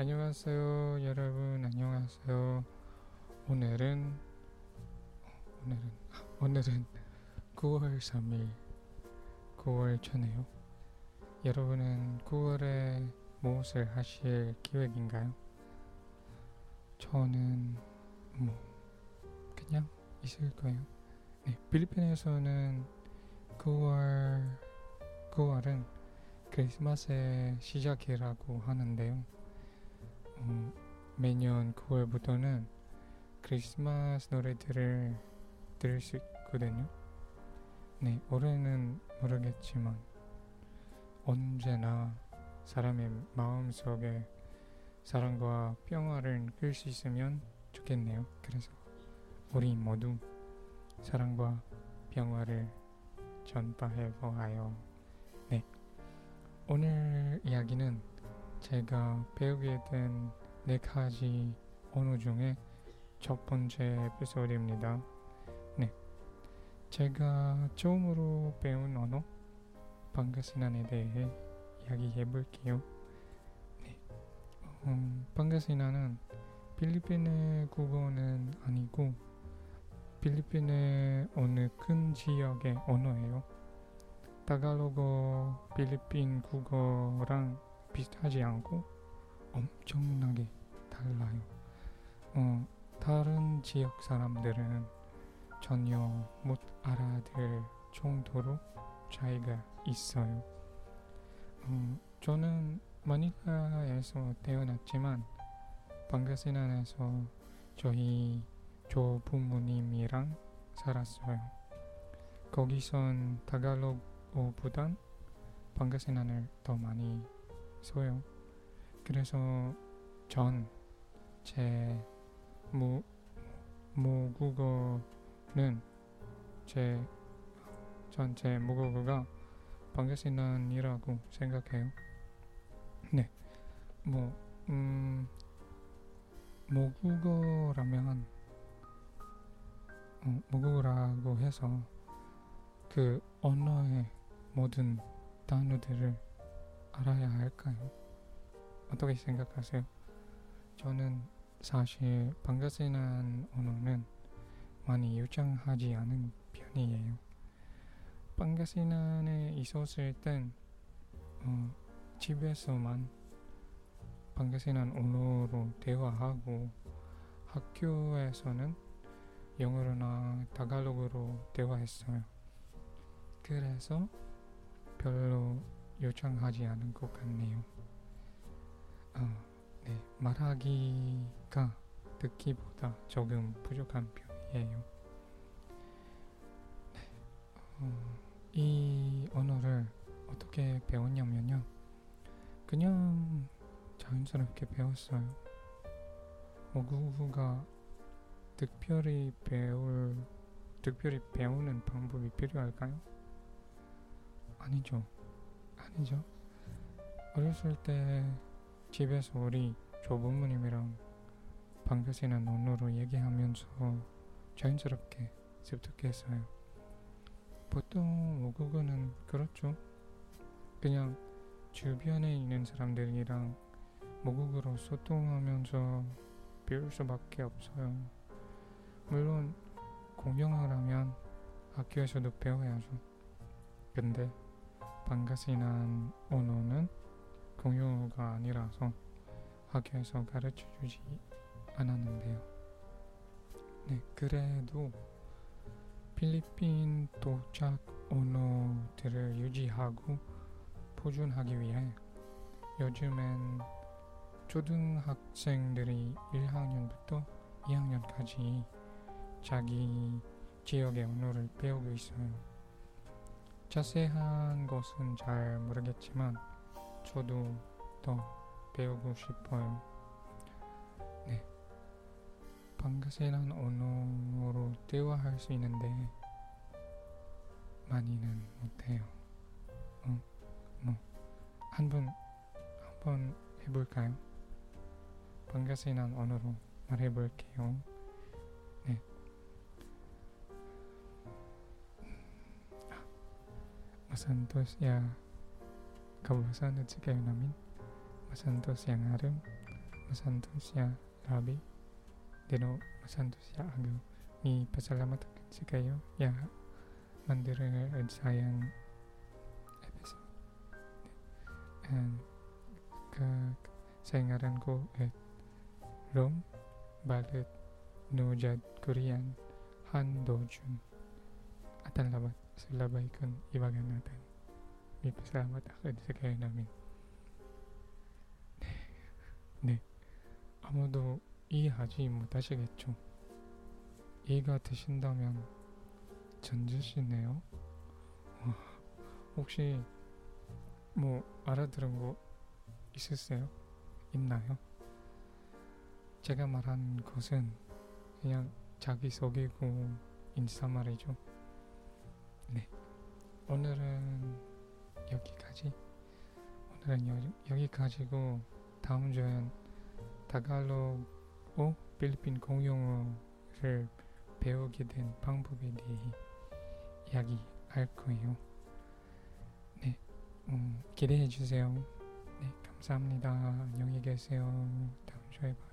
안녕하세요, 여러분. 안녕하세요. 오늘은 오늘은 아, 오늘은 9월 3일 9월 전에요. 여러분은 9월에 무엇을 하실 계획인가요? 저는 뭐 그냥 있을 거예요. 네, 필리핀에서는 9월 9월은 크리스마스의 시작이라고 하는데요. 음, 매년 9월부터는 크리스마스 노래들을 들을 수 있거든요. 네, 올해는 모르겠지만 언제나 사람의 마음 속에 사랑과 평화를 끌 수 있으면 좋겠네요. 그래서 우리 모두 사랑과 평화를 전파해 보아요. 네. 오늘 이야기는 제가 배우게 된 네 가지 언어 중에 첫 번째 에피소드입니다. 네. 제가 처음으로 배운 언어 방가시난에 대해 이야기해 볼게요. 네. 음, 방가시난은 필리핀의 국어는 아니고 필리핀의 어느 큰 지역의 언어예요. 타갈로거 필리핀 국어랑 비슷하지 않고 엄청나게 달라요. 어, 다른 지역 사람들은 전혀 못 알아들 정도로 차이가 있어요. 어, 저는 마닐라에서 태어났지만 방가시난에서 저희 조 부모님이랑 살았어요. 거기선 타갈로그보단 방가시난을 더 많이 써요. 그래서 전 제 모국어는 제 전체 모국어가 방가시난이라고 생각해요. 네, 뭐 음, 모국어라면 어, 모국어라고 해서 그 언어의 모든 단어들을 알아야 할까요? 어떻게 생각하세요? 저는 사실 방가시난 언어는 많이 유창하지 않은 편이에요. 방가시난에 있었을 땐 어, 집에서만 방가시난 언어로 대화하고 학교에서는 영어로나 다갈로그로 대화했어요. 그래서 별로 요청하지 않은 것 같네요. 어, 네, 말하기가 듣기보다 조금 부족한 편이에요. 네, 어, 이 언어를 어떻게 배웠냐면요. 그냥 자연스럽게 배웠어요. 모국어가 특별히 배울 특별히 배우는 방법이 필요할까요? 아니죠. 아니죠. 어렸을 때 집에서 우리 조부모님이랑 방가시는 언어로 얘기하면서 자연스럽게 습득했어요. 보통 모국어는 그렇죠. 그냥 주변에 있는 사람들이랑 모국어로 소통하면서 배울 수밖에 없어요. 물론 공용을 하면 학교에서도 배워야죠. 근데 방가시난 언어는 공용어가 아니라서 학교에서 가르쳐 주지 않았는데요. 네, 그래도 필리핀 도착 언어들을 유지하고 보존하기 위해 요즘엔 초등학생들이 1학년부터 2학년까지 자기 지역의 언어를 배우고 있어요. 자세한 것은 잘 모르겠지만 저도 더 배우고 싶어요. 네. 방가세란 언어로 대화할 수 있는데 많이는 못해요. 어, 뭐 한번 한번 해볼까요? 방가세란 언어로 말해볼게요. 네. Ya kawasan at si kayo namin. Masantos yang harum Masantosia Rabi Dino Masantosia Agu Ni pasalamat sa kayo Ya Mandiri sayang episode. And ke saingaran ko at Rom Balit Nujad Korean Han Dojun. At ang labat sa kong iwagan natin May pasalamat ako sa kayo namin 네 아무도 이해하지 못하시겠죠 이해가 되신다면 전주시네요 와, 혹시 뭐 알아들은 거 있으세요? 있나요? 제가 말한 것은 그냥 자기소개고 인사말이죠. 네. 오늘은 여기까지. 오늘은 여, 여기까지고 다음 주엔 다갈로고 필리핀 공용어를 배우게 된 방법에 대해 이야기할 거예요. 네. 음, 기대해 주세요. 네, 감사합니다. 안녕히 계세요. 다음 주에 봐요.